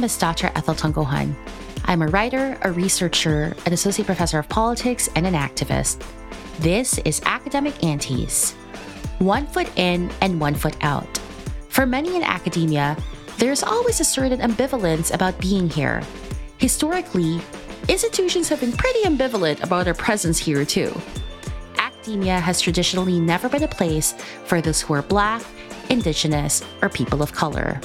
name is Dr. Ethel Tungohan. I'm a writer, a researcher, an associate professor of politics, and an activist. This is Academic Aunties. One foot in and one foot out. For many in academia, there's always a certain ambivalence about being here. Historically, institutions have been pretty ambivalent about their presence here, too. Academia has traditionally never been a place for those who are Black, Indigenous, or people of color.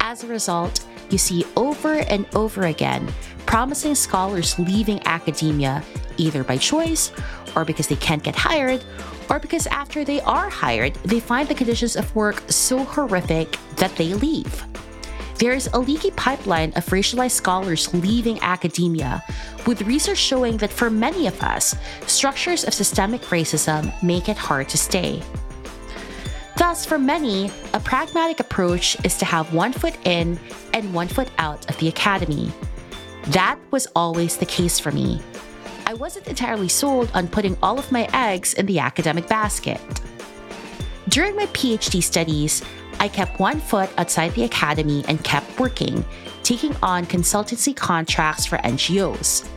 As a result, you see over and over again promising scholars leaving academia either by choice or because they can't get hired or because after they are hired, they find the conditions of work so horrific that they leave. There is a leaky pipeline of racialized scholars leaving academia, with research showing that for many of us, structures of systemic racism make it hard to stay. Thus, for many, a pragmatic approach is to have one foot in and one foot out of the academy. That was always the case for me. I wasn't entirely sold on putting all of my eggs in the academic basket. During my PhD studies, I kept one foot outside the academy and kept working, taking on consultancy contracts for NGOs.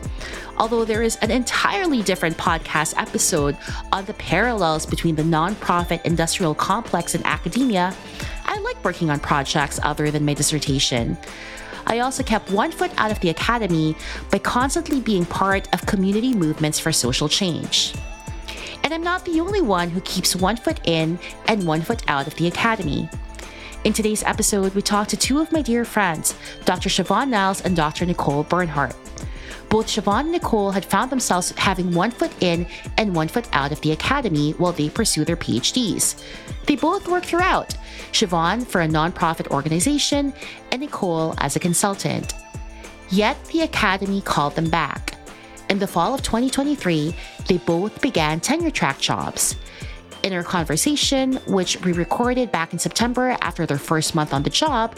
Although there is an entirely different podcast episode on the parallels between the nonprofit industrial complex and academia, I like working on projects other than my dissertation. I also kept one foot out of the academy by constantly being part of community movements for social change. And I'm not the only one who keeps one foot in and one foot out of the academy. In today's episode, we talk to two of my dear friends, Dr. Chavon Niles and Dr. Nicole Bernhardt. Both Chavon and Nicole had found themselves having one foot in and one foot out of the academy while they pursue their PhDs. They both work throughout, Chavon for a nonprofit organization, and Nicole as a consultant. Yet the Academy called them back. In the fall of 2023, they both began tenure track jobs. In our conversation, which we recorded back in September after their first month on the job,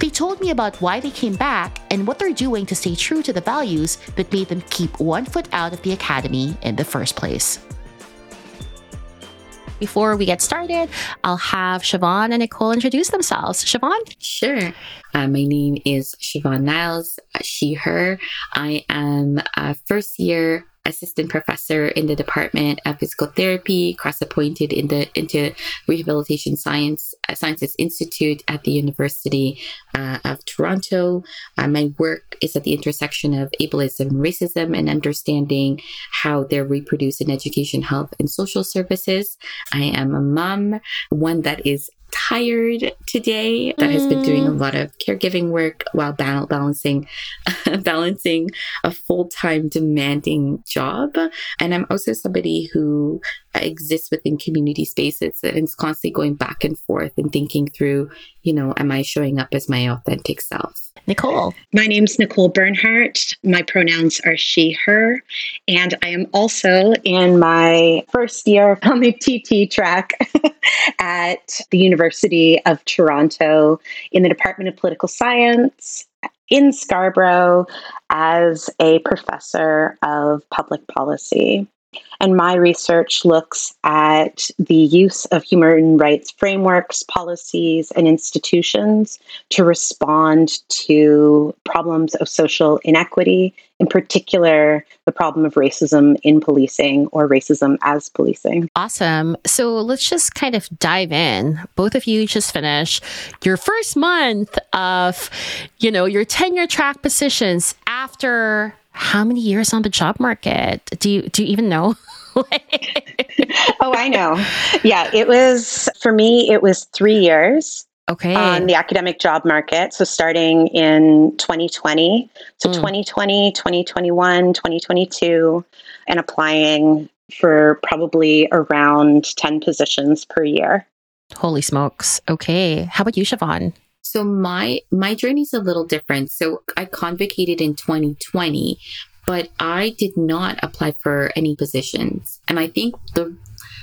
they told me about why they came back and what they're doing to stay true to the values that made them keep one foot out of the academy in the first place. Before we get started, I'll have Chavon and Nicole introduce themselves. Chavon? Sure. Uh, my name is Chavon Niles, she, her. I am a first year assistant professor in the Department of Physical Therapy, cross appointed in the into Rehabilitation Science uh, Sciences Institute at the University uh, of Toronto. Uh, my work is at the intersection of ableism and racism and understanding how they're reproduced in education, health, and social services. I am a mom, one that is tired today that has been doing a mm. lot of caregiving work while balancing balancing a full-time demanding job and i'm also somebody who exists within community spaces and is constantly going back and forth and thinking through you know am i showing up as my authentic self Nicole. My name's Nicole Bernhardt. My pronouns are she, her. And I am also in my first year on the TT track at the University of Toronto in the Department of Political Science in Scarborough as a professor of public policy. And my research looks at the use of human rights frameworks, policies, and institutions to respond to problems of social inequity, in particular, the problem of racism in policing or racism as policing. Awesome. So let's just kind of dive in. Both of you just finished your first month of, you know, your tenure track positions after how many years on the job market? Do you do you even know? oh, I know. Yeah, it was for me. It was three years. Okay. On the academic job market. So starting in 2020. So mm. 2020, 2021, 2022, and applying for probably around 10 positions per year. Holy smokes. Okay. How about you, Chavon? So my my journey is a little different. So I convocated in 2020, but I did not apply for any positions. And I think the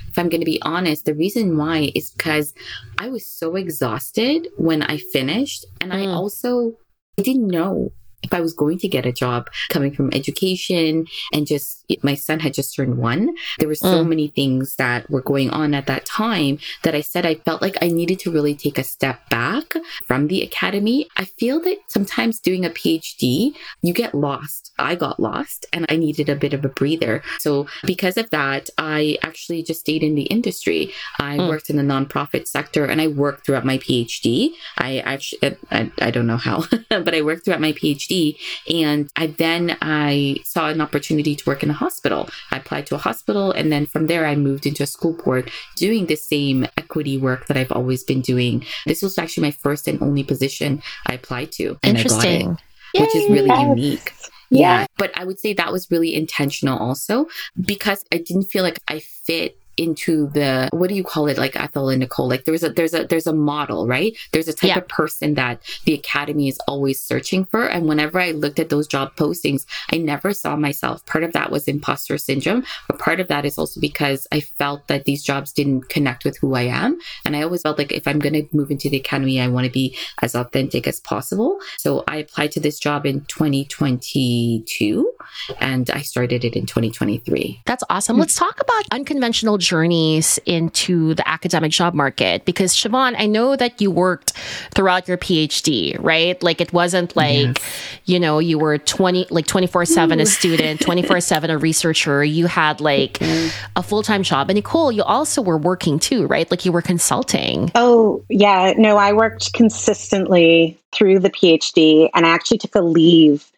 if I'm going to be honest, the reason why is because I was so exhausted when I finished and mm. I also I didn't know if I was going to get a job coming from education and just my son had just turned one. There were so Mm. many things that were going on at that time that I said I felt like I needed to really take a step back from the academy. I feel that sometimes doing a PhD, you get lost. I got lost and I needed a bit of a breather. So because of that, I actually just stayed in the industry. I Mm. worked in the nonprofit sector and I worked throughout my PhD. I actually, I, I don't know how, but I worked throughout my PhD. And I then I saw an opportunity to work in a hospital. I applied to a hospital. And then from there, I moved into a school board doing the same equity work that I've always been doing. This was actually my first and only position I applied to. And I got it, Interesting. which is really Yes. unique. Yeah. But I would say that was really intentional also because I didn't feel like I fit into the what do you call it? Like Ethel and Nicole like there's a there's a there's a model right? There's a type Yeah. of person that the academy is always searching for. And whenever I looked at those job postings I never saw myself. Part of that was imposter syndrome but part of that is also because I felt that these jobs didn't connect with who I am. And I always felt like if I'm going to move into the academy I want to be as authentic as possible. So I applied to this job in 2022 and I started it in 2023. That's awesome. Let's talk about unconventional journeys into the academic job market because Chavon, I know that you worked throughout your PhD, right? Like it wasn't like, you know, you were 20 like 24/7 a student, 24/7 a researcher. You had like mm-hmm. a full-time job. And Nicole, you also were working too, right? Like you were consulting. Oh, yeah. No, I worked consistently through the PhD and I actually took a leave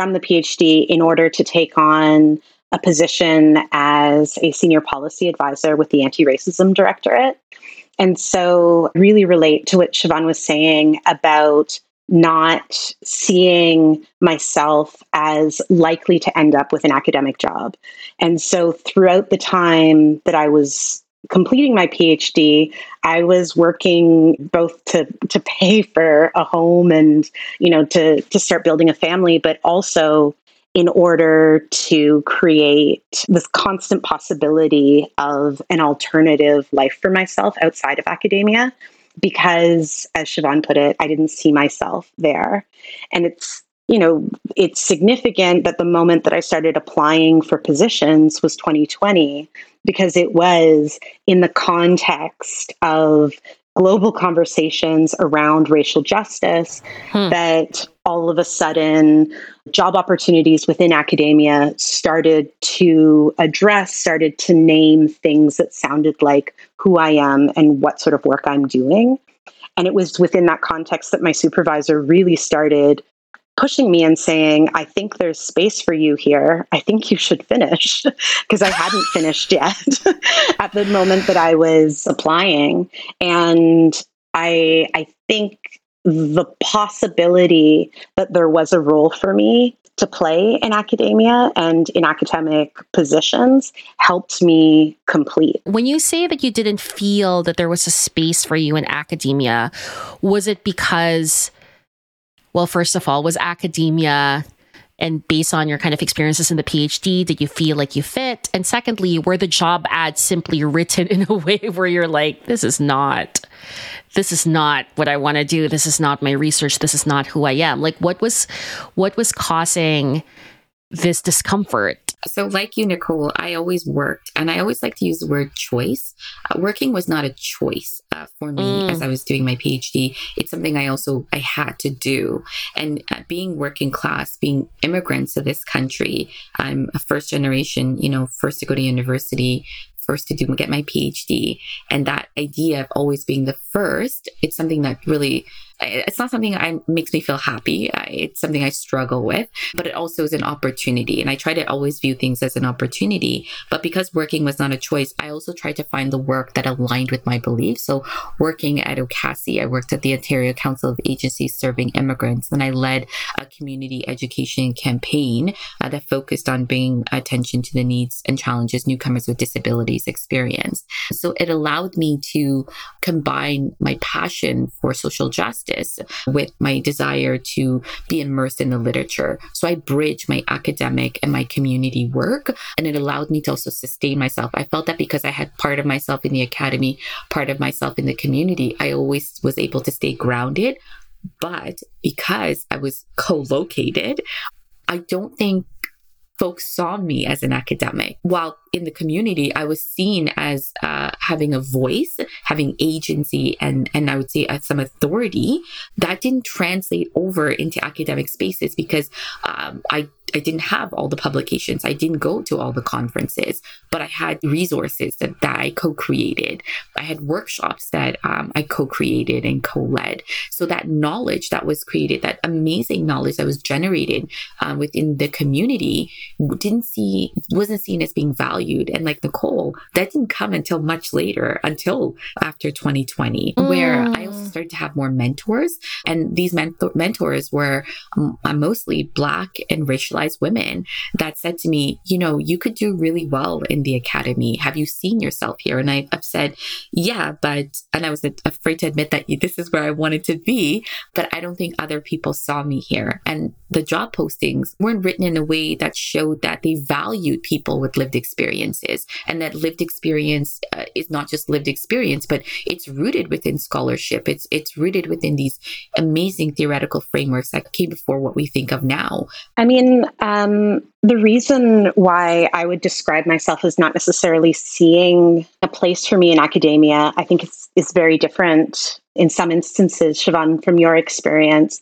from the PhD in order to take on a position as a senior policy advisor with the Anti Racism Directorate. And so, really relate to what Chavon was saying about not seeing myself as likely to end up with an academic job. And so, throughout the time that I was completing my PhD, I was working both to to pay for a home and you know to to start building a family, but also in order to create this constant possibility of an alternative life for myself outside of academia. Because, as Chavon put it, I didn't see myself there. And it's you know, it's significant that the moment that I started applying for positions was 2020 because it was in the context of global conversations around racial justice Hmm. that all of a sudden job opportunities within academia started to address, started to name things that sounded like who I am and what sort of work I'm doing. And it was within that context that my supervisor really started pushing me and saying, I think there's space for you here. I think you should finish because I hadn't finished yet at the moment that I was applying. And I I think the possibility that there was a role for me to play in academia and in academic positions helped me complete. When you say that you didn't feel that there was a space for you in academia, was it because, well, first of all, was academia and based on your kind of experiences in the PhD, did you feel like you fit? And secondly, were the job ads simply written in a way where you're like, this is not, this is not what I want to do. This is not my research. This is not who I am. Like, what was, what was causing this discomfort? So, like you, Nicole, I always worked, and I always like to use the word choice. Uh, working was not a choice uh, for me Mm. as I was doing my PhD. It's something I also I had to do. And uh, being working class, being immigrants to this country, I'm a first generation. You know, first to go to university, first to do get my PhD, and that idea of always being the first. It's something that really. It's not something I makes me feel happy. It's something I struggle with but it also is an opportunity. And I try to always view things as an opportunity. But because working was not a choice, I also tried to find the work that aligned with my beliefs. So working at OCASI, I worked at the Ontario Council of Agencies Serving Immigrants, and I led a community education campaign uh, that focused on bringing attention to the needs and challenges newcomers with disabilities experience. So it allowed me to combine my passion for social justice with my desire to be immersed in the literature. So I bridged my academic and my community work, and it allowed me to also sustain myself. I felt that because I had part of myself in the academy, part of myself in the community, I always was able to stay grounded. But because I was co located, I don't think folks saw me as an academic. While in the community, I was seen as uh, having a voice, having agency, and and I would say uh, some authority. That didn't translate over into academic spaces because um, I I didn't have all the publications. I didn't go to all the conferences, but I had resources that, that I co-created. I had workshops that um, I co-created and co-led. So that knowledge that was created, that amazing knowledge that was generated um, within the community, didn't see wasn't seen as being valued. And like Nicole, that didn't come until much later, until after 2020, mm. where I also started to have more mentors, and these mentor- mentors were um, mostly Black and racialized women that said to me, you know, you could do really well in the academy. Have you seen yourself here? And I've said, yeah, but, and I was afraid to admit that this is where I wanted to be, but I don't think other people saw me here. And the job postings weren't written in a way that showed that they valued people with lived and that lived experience uh, is not just lived experience, but it's rooted within scholarship. It's, it's rooted within these amazing theoretical frameworks that came before what we think of now. I mean, um, the reason why I would describe myself as not necessarily seeing a place for me in academia, I think is, is very different in some instances, Chavon, from your experience,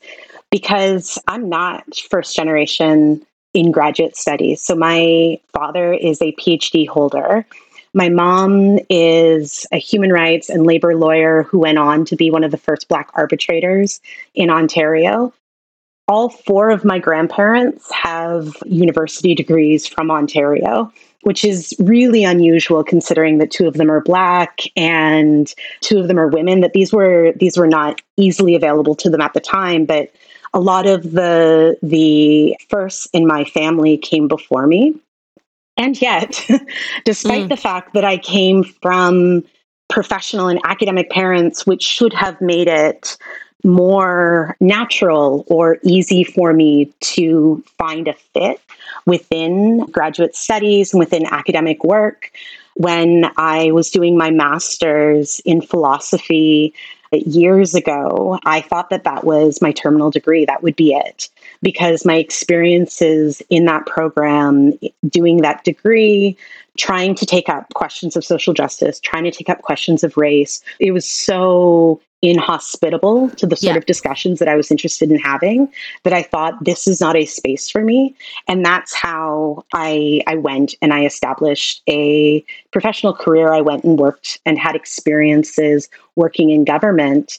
because I'm not first generation in graduate studies. So my father is a PhD holder. My mom is a human rights and labor lawyer who went on to be one of the first Black arbitrators in Ontario all four of my grandparents have university degrees from Ontario, which is really unusual considering that two of them are black and two of them are women that these were these were not easily available to them at the time, but a lot of the the firsts in my family came before me. And yet, despite mm. the fact that I came from professional and academic parents, which should have made it more natural or easy for me to find a fit within graduate studies and within academic work. When I was doing my master's in philosophy years ago, I thought that that was my terminal degree. That would be it. Because my experiences in that program, doing that degree, trying to take up questions of social justice, trying to take up questions of race, it was so inhospitable to the sort yeah. of discussions that I was interested in having that I thought this is not a space for me and that's how I I went and I established a professional career I went and worked and had experiences working in government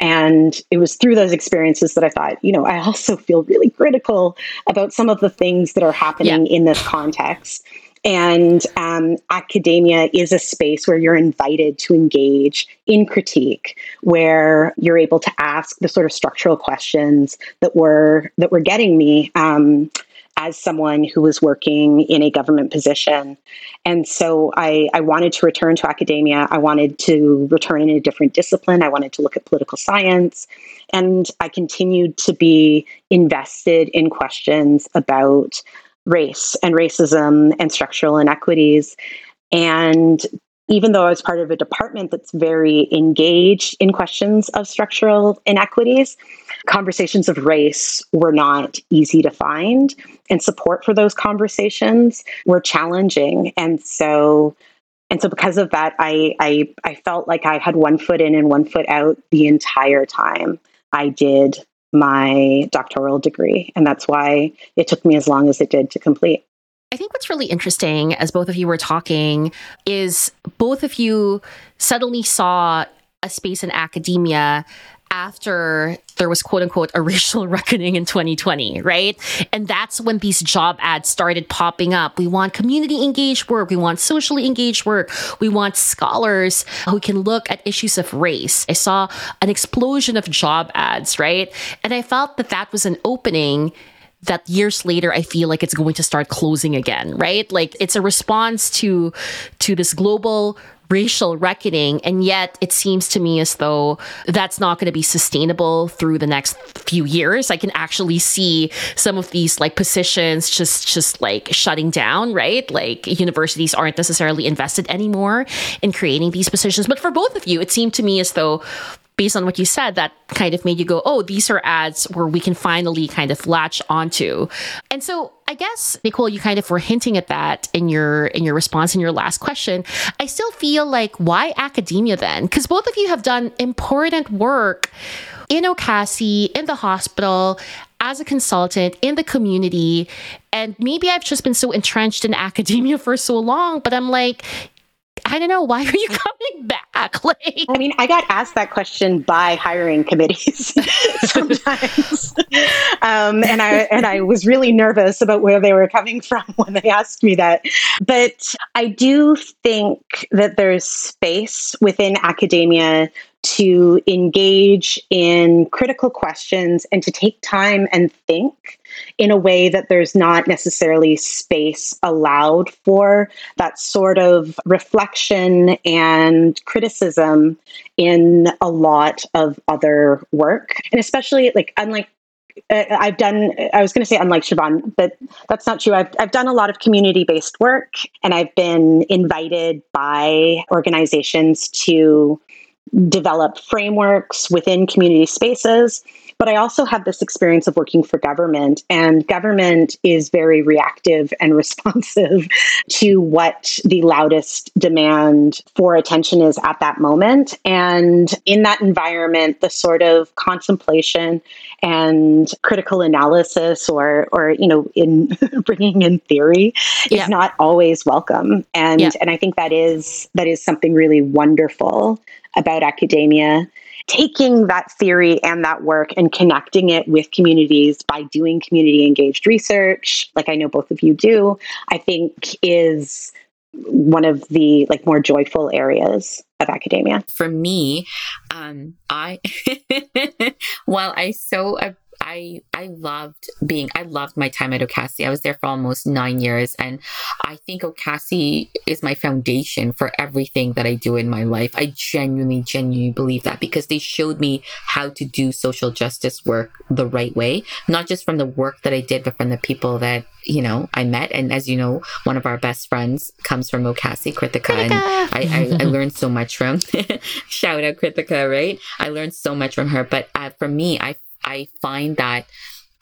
and it was through those experiences that I thought, you know, I also feel really critical about some of the things that are happening yeah. in this context. And um, academia is a space where you're invited to engage in critique, where you're able to ask the sort of structural questions that were that were getting me. Um, as someone who was working in a government position. And so I, I, wanted to return to academia. I wanted to return in a different discipline. I wanted to look at political science. And I continued to be invested in questions about race and racism and structural inequities. And even though I was part of a department that's very engaged in questions of structural inequities, conversations of race were not easy to find, and support for those conversations were challenging. And so, and so because of that, I, I, I felt like I had one foot in and one foot out the entire time I did my doctoral degree. And that's why it took me as long as it did to complete. I think what's really interesting as both of you were talking is both of you suddenly saw a space in academia after there was quote unquote a racial reckoning in 2020, right? And that's when these job ads started popping up. We want community engaged work. We want socially engaged work. We want scholars who can look at issues of race. I saw an explosion of job ads, right? And I felt that that was an opening that years later I feel like it's going to start closing again, right? Like it's a response to to this global racial reckoning. And yet it seems to me as though that's not going to be sustainable through the next few years. I can actually see some of these like positions just, just like shutting down, right? Like universities aren't necessarily invested anymore in creating these positions. But for both of you, it seemed to me as though based on what you said, that kind of made you go, oh, these are ads where we can finally kind of latch onto. And so I guess, Nicole, you kind of were hinting at that in your in your response in your last question. I still feel like why academia then? Because both of you have done important work in OCASI, in the hospital, as a consultant in the community. And maybe I've just been so entrenched in academia for so long, but I'm like, I don't know. Why are you coming back? Like, I mean, I got asked that question by hiring committees sometimes, um, and I and I was really nervous about where they were coming from when they asked me that. But I do think that there's space within academia to engage in critical questions and to take time and think in a way that there's not necessarily space allowed for that sort of reflection and criticism in a lot of other work. And especially, like, unlike uh, I've done, I was going to say unlike Chavon, but that's not true. I've, I've done a lot of community based work and I've been invited by organizations to develop frameworks within community spaces. But I also have this experience of working for government, and government is very reactive and responsive to what the loudest demand for attention is at that moment. And in that environment, the sort of contemplation and critical analysis, or, or you know, in bringing in theory, yeah. is not always welcome. And yeah. and I think that is that is something really wonderful about academia, taking that theory and that work and connecting it with communities by doing community engaged research, like I know both of you do, I think is one of the like more joyful areas of academia. For me um i while i so I I loved being I loved my time at OCASI. I was there for almost nine years, and I think OCASI is my foundation for everything that I do in my life. I genuinely, genuinely believe that because they showed me how to do social justice work the right way, not just from the work that I did, but from the people that you know I met. And as you know, one of our best friends comes from OCASI, Kritika, and I, I, I learned so much from. shout out Kritika, right? I learned so much from her. But uh, for me, I I find that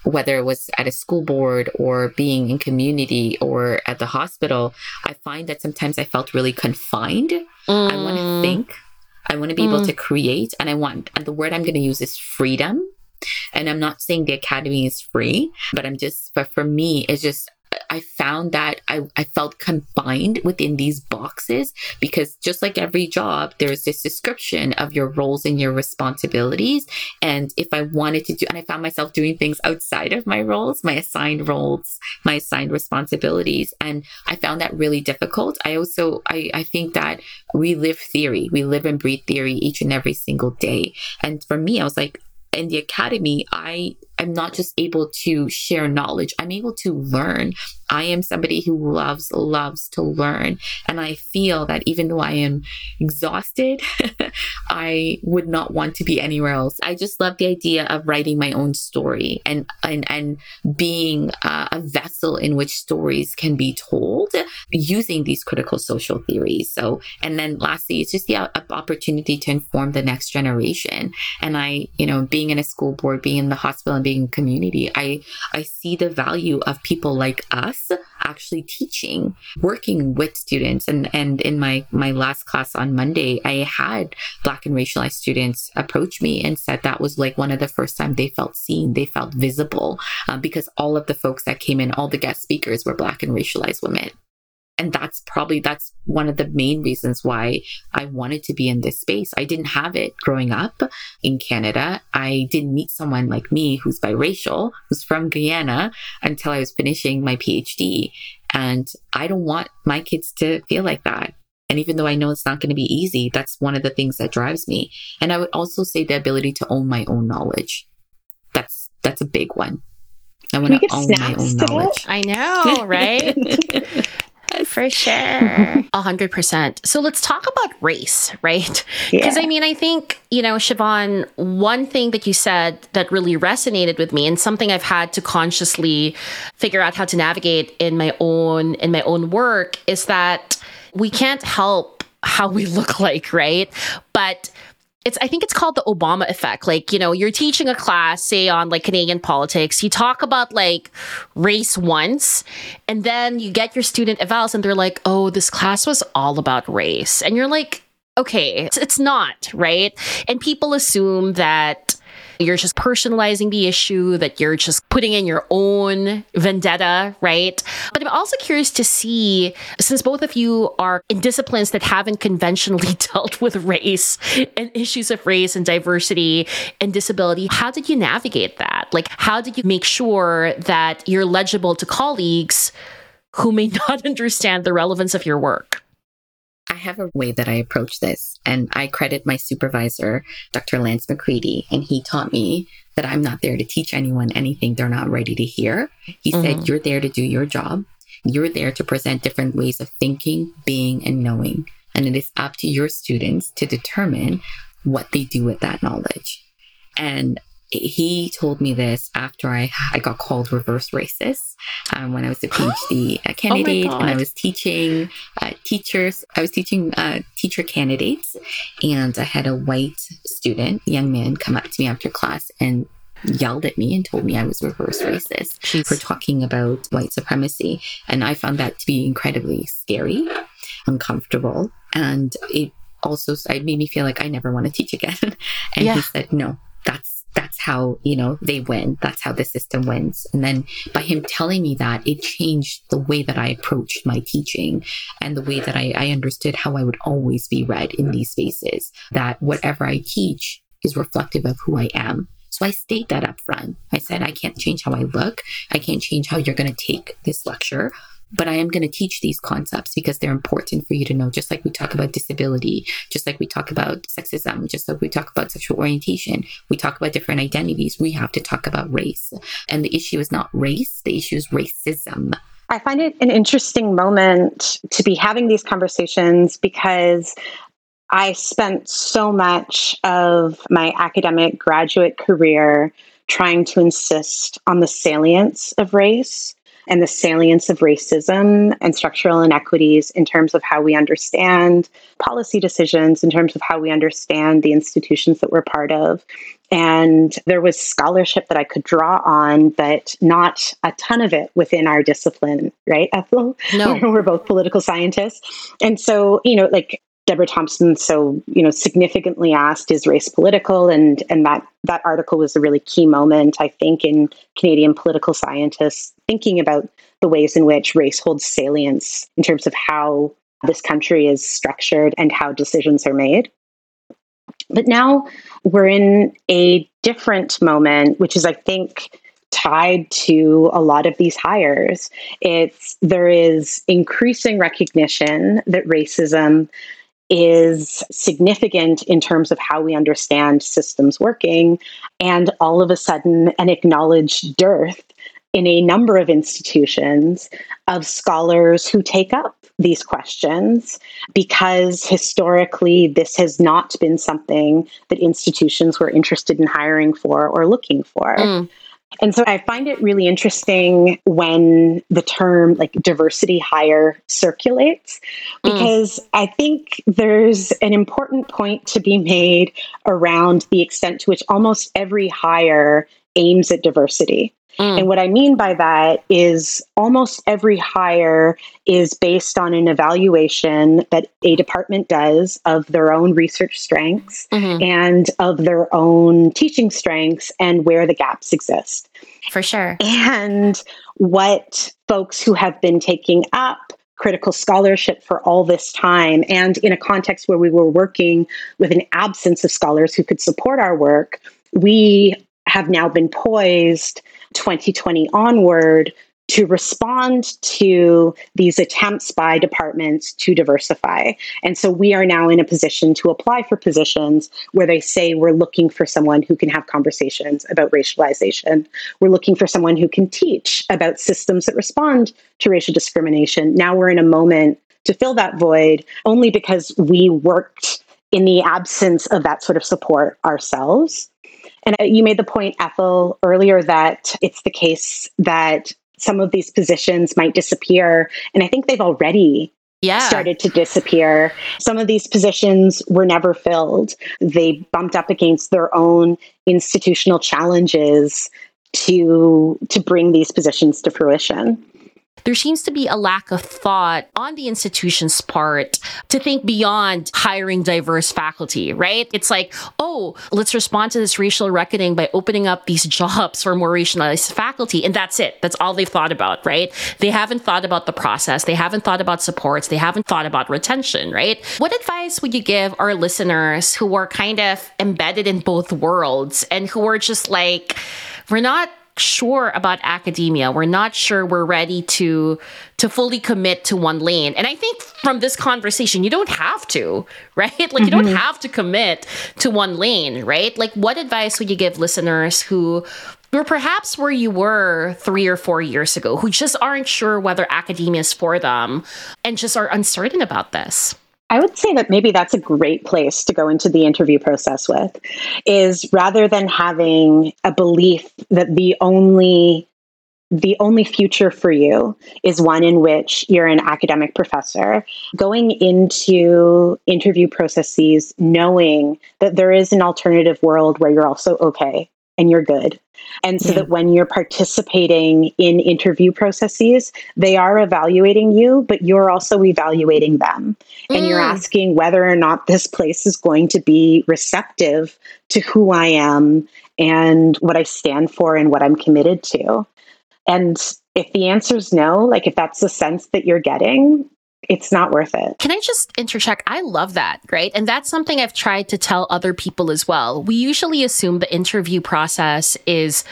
whether it was at a school board or being in community or at the hospital, I find that sometimes I felt really confined. Mm. I want to think, I want to be mm. able to create, and I want, and the word I'm going to use is freedom. And I'm not saying the academy is free, but I'm just, but for me, it's just, I found that I, I felt confined within these boxes because just like every job, there's this description of your roles and your responsibilities. And if I wanted to do, and I found myself doing things outside of my roles, my assigned roles, my assigned responsibilities. And I found that really difficult. I also, I, I think that we live theory. We live and breathe theory each and every single day. And for me, I was like, in the academy, I am not just able to share knowledge, I'm able to learn. I am somebody who loves, loves to learn. And I feel that even though I am exhausted, I would not want to be anywhere else. I just love the idea of writing my own story and, and, and being uh, a vessel in which stories can be told using these critical social theories. So, and then lastly, it's just the opportunity to inform the next generation. And I, you know, being in a school board, being in the hospital and being in community, I, I see the value of people like us actually teaching, working with students. And, and in my, my last class on Monday, I had Black and racialized students approach me and said that was like one of the first time they felt seen, they felt visible, uh, because all of the folks that came in, all the guest speakers were Black and racialized women and that's probably that's one of the main reasons why i wanted to be in this space. I didn't have it growing up in canada. I didn't meet someone like me who's biracial who's from guyana until i was finishing my phd and i don't want my kids to feel like that. And even though i know it's not going to be easy that's one of the things that drives me. And i would also say the ability to own my own knowledge. That's that's a big one. I want to own my own knowledge. I know, right? For sure. A hundred percent. So let's talk about race, right? Because yeah. I mean, I think, you know, Chavon, one thing that you said that really resonated with me and something I've had to consciously figure out how to navigate in my own in my own work is that we can't help how we look like, right? But it's I think it's called the Obama effect. Like, you know, you're teaching a class, say on like Canadian politics, you talk about like race once, and then you get your student evals and they're like, oh, this class was all about race. And you're like, okay, it's, it's not, right? And people assume that you're just personalizing the issue, that you're just putting in your own vendetta, right? But I'm also curious to see, since both of you are in disciplines that haven't conventionally dealt with race and issues of race and diversity and disability, how did you navigate that? Like, how did you make sure that you're legible to colleagues who may not understand the relevance of your work? I have a way that I approach this, and I credit my supervisor, Dr. Lance McCready, and he taught me that I'm not there to teach anyone anything they're not ready to hear. He mm-hmm. said, You're there to do your job. You're there to present different ways of thinking, being, and knowing. And it is up to your students to determine what they do with that knowledge. And he told me this after I, I got called reverse racist um, when I was a PhD oh candidate oh and I was teaching uh, teachers. I was teaching uh, teacher candidates, and I had a white student, young man, come up to me after class and yelled at me and told me I was reverse racist Jeez. for talking about white supremacy. And I found that to be incredibly scary, uncomfortable, and it also it made me feel like I never want to teach again. and yeah. he said, "No, that's that's how, you know, they win. That's how the system wins. And then by him telling me that, it changed the way that I approached my teaching and the way that I, I understood how I would always be read in these spaces, that whatever I teach is reflective of who I am. So I state that up front. I said, I can't change how I look. I can't change how you're going to take this lecture but I am going to teach these concepts because they're important for you to know. Just like we talk about disability, just like we talk about sexism, just like we talk about sexual orientation, we talk about different identities. We have to talk about race. And the issue is not race, the issue is racism. I find it an interesting moment to be having these conversations because I spent so much of my academic graduate career trying to insist on the salience of race and the salience of racism and structural inequities in terms of how we understand policy decisions, in terms of how we understand the institutions that we're part of. And there was scholarship that I could draw on, but not a ton of it within our discipline, right, Ethel? No. We're both political scientists. And so, you know, like Deborah Thompson so you know significantly asked is race political and and that that article was a really key moment I think in Canadian political scientists thinking about the ways in which race holds salience in terms of how this country is structured and how decisions are made. But now we're in a different moment which is I think tied to a lot of these hires. It's there is increasing recognition that racism is significant in terms of how we understand systems working, and all of a sudden, an acknowledged dearth in a number of institutions of scholars who take up these questions because historically this has not been something that institutions were interested in hiring for or looking for. Mm. And so I find it really interesting when the term like diversity hire circulates, mm. because mm. I think there's an important point to be made around the extent to which almost every hire aims at diversity. Mm. And what I mean by that is almost every hire is based on an evaluation that a department does of their own research strengths mm-hmm. and of their own teaching strengths and where the gaps exist. For sure. And what folks who have been taking up critical scholarship for all this time and in a context where we were working with an absence of scholars who could support our work, we have now been poised 2020 onward to respond to these attempts by departments to diversify. And so we are now in a position to apply for positions where they say we're looking for someone who can have conversations about racialization. We're looking for someone who can teach about systems that respond to racial discrimination. Now we're in a moment to fill that void only because we worked in the absence of that sort of support ourselves. And uh, you made the point, Ethel, earlier that it's the case that some of these positions might disappear. And I think they've already yeah. started to disappear. Some of these positions were never filled. They bumped up against their own institutional challenges to to bring these positions to fruition there seems to be a lack of thought on the institution's part to think beyond hiring diverse faculty, right? It's like, oh, let's respond to this racial reckoning by opening up these jobs for more racialized faculty. And that's it. That's all they've thought about, right? They haven't thought about the process. They haven't thought about supports. They haven't thought about retention, right? What advice would you give our listeners who are kind of embedded in both worlds and who are just like, we're not sure about academia. We're not sure we're ready to to fully commit to one lane. And I think from this conversation, you don't have to, right? Like mm-hmm. you don't mm-hmm. have to commit to one lane, right? Like what advice would you give listeners who or perhaps where you were three or four years ago, who just aren't sure whether academia is for them and just are uncertain about this? I would say that maybe that's a great place to go into the interview process with is rather than having a belief that the only the only future for you is one in which you're an academic professor. Going into interview processes knowing that there is an alternative world where you're also okay and you're good. And so yeah. that when you're participating in interview processes, they are evaluating you, but you're also evaluating them. Mm. And you're mm. asking whether or not this place is going to be receptive to who I am and what I stand for and what I'm committed to. And if the answer is no, like if that's the sense that you're getting, it's not worth it. Can I just interject? I love that, right? And that's something I've tried to tell other people as well. We usually assume the interview process is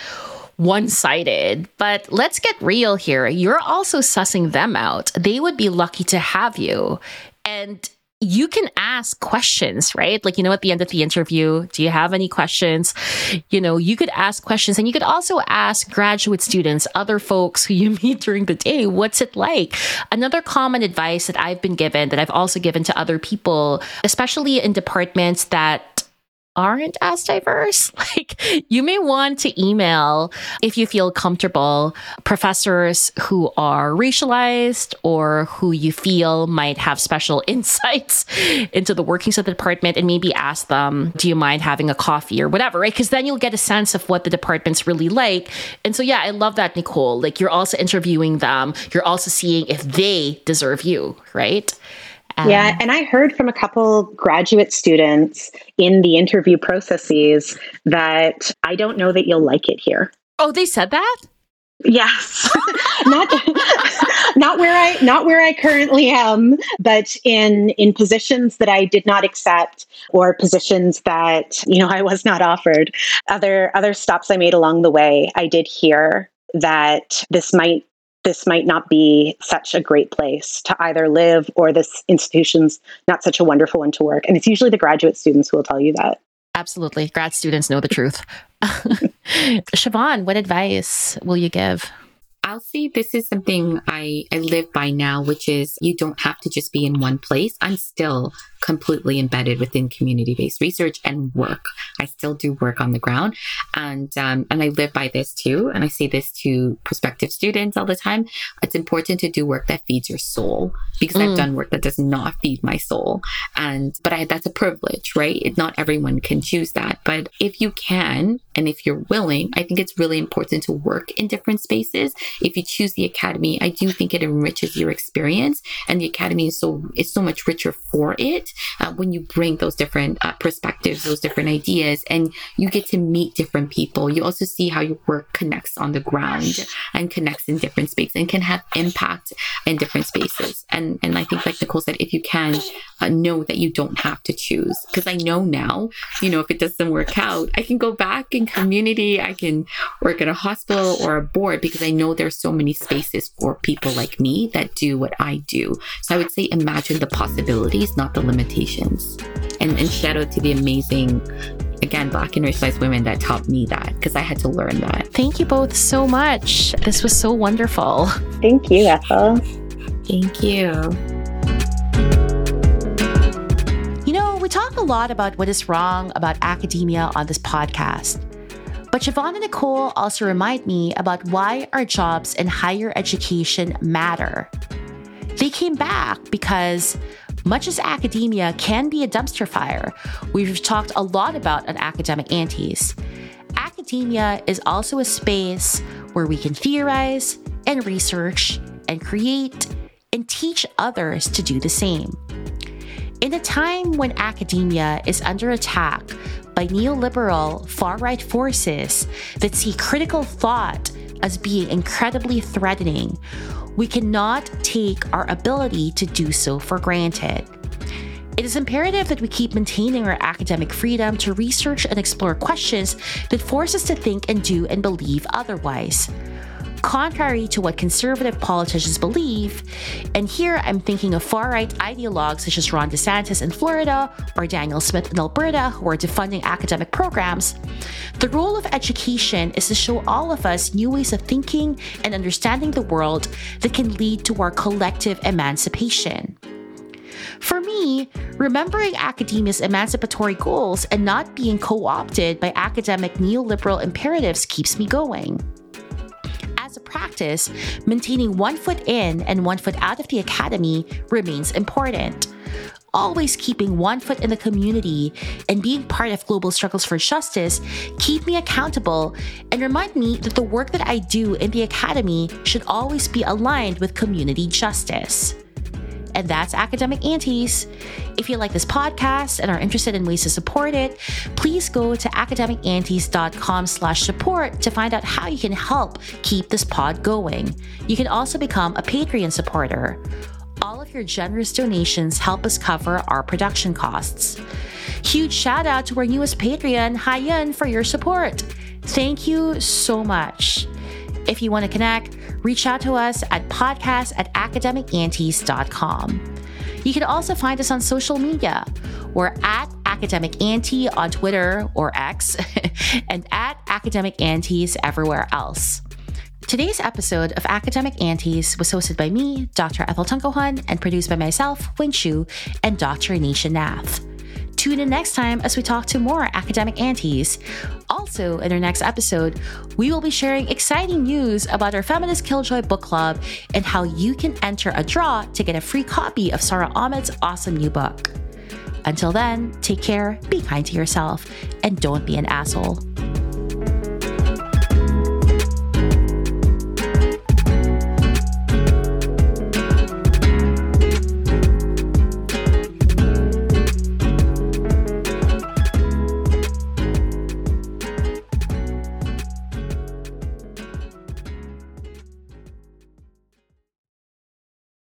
one sided, but let's get real here. You're also sussing them out. They would be lucky to have you. And you can ask questions, right? Like, you know, at the end of the interview, do you have any questions? You know, you could ask questions and you could also ask graduate students, other folks who you meet during the day, what's it like? Another common advice that I've been given that I've also given to other people, especially in departments that aren't as diverse. Like you may want to email if you feel comfortable professors who are racialized or who you feel might have special insights into the workings of the department and maybe ask them, do you mind having a coffee or whatever, right? Because then you'll get a sense of what the department's really like. And so, yeah, I love that, Nicole. Like you're also interviewing them, you're also seeing if they deserve you, right? Um, yeah, and I heard from a couple graduate students in the interview processes that I don't know that you'll like it here. Oh, they said that? Yes. not not where I not where I currently am, but in in positions that I did not accept or positions that, you know, I was not offered. Other other stops I made along the way, I did hear that this might this might not be such a great place to either live or this institution's not such a wonderful one to work. And it's usually the graduate students who will tell you that. Absolutely. Grad students know the truth. Chavon, what advice will you give? I'll say this is something I, I live by now, which is you don't have to just be in one place. I'm still completely embedded within community-based research and work. I still do work on the ground, and um, and I live by this too. And I say this to prospective students all the time. It's important to do work that feeds your soul because mm. I've done work that does not feed my soul, and but I, that's a privilege, right? It, not everyone can choose that, but if you can and if you're willing, I think it's really important to work in different spaces. If you choose the academy, I do think it enriches your experience, and the academy is so is so much richer for it uh, when you bring those different uh, perspectives, those different ideas, and you get to meet different people. You also see how your work connects on the ground and connects in different spaces and can have impact in different spaces. And and I think, like Nicole said, if you can uh, know that you don't have to choose, because I know now, you know, if it doesn't work out, I can go back in community, I can work at a hospital or a board because I know there's so many spaces for people like me that do what I do. So I would say imagine the possibilities, not the limitations limitations. And, and shout out to the amazing again, black and racialized women that taught me that because I had to learn that. Thank you both so much. This was so wonderful. Thank you, Ethel. Thank you. You know, we talk a lot about what is wrong about academia on this podcast. But Chavon and Nicole also remind me about why our jobs in higher education matter They came back because much as academia can be a dumpster fire, we've talked a lot about on Academic Aunties. Academia is also a space where we can theorize and research and create and teach others to do the same. In a time when academia is under attack by neoliberal far right forces that see critical thought as being incredibly threatening, we cannot take our ability to do so for granted. It is imperative that we keep maintaining our academic freedom to research and explore questions that force us to think and do and believe otherwise contrary to what conservative politicians believe. And here I'm thinking of far right ideologues such as Ron DeSantis in Florida or Danielle Smith in Alberta who are defunding academic programs. The role of education is to show all of us new ways of thinking and understanding the world that can lead to our collective emancipation. For me, remembering academia's emancipatory goals and not being co opted by academic neoliberal imperatives keeps me going practice, maintaining one foot in and one foot out of the academy remains important. Always keeping one foot in the community and being part of global struggles for justice keep me accountable and remind me that the work that I do in the academy should always be aligned with community justice and that's Academic Aunties. If you like this podcast and are interested in ways to support it, please go to academicaunties.com slash support to find out how you can help keep this pod going. You can also become a Patreon supporter. All of your generous donations help us cover our production costs. Huge shout out to our newest Patreon, Hayan, for your support. Thank you so much. If you want to connect, reach out to us at podcast at academicaunties.com. You can also find us on social media. We're at Academic Auntie on Twitter or X and at Academic Aunties everywhere else. Today's episode of Academic Aunties was hosted by me, Dr. Ethel Tungohan, and produced by myself, Wing Chu, and Dr. Anisha Nath. Tune in next time as we talk to more academic aunties. Also, in our next episode, we will be sharing exciting news about our Feminist Killjoy book club and how you can enter a draw to get a free copy of Sara Ahmed's awesome new book. Until then, take care, be kind to yourself, and don't be an asshole.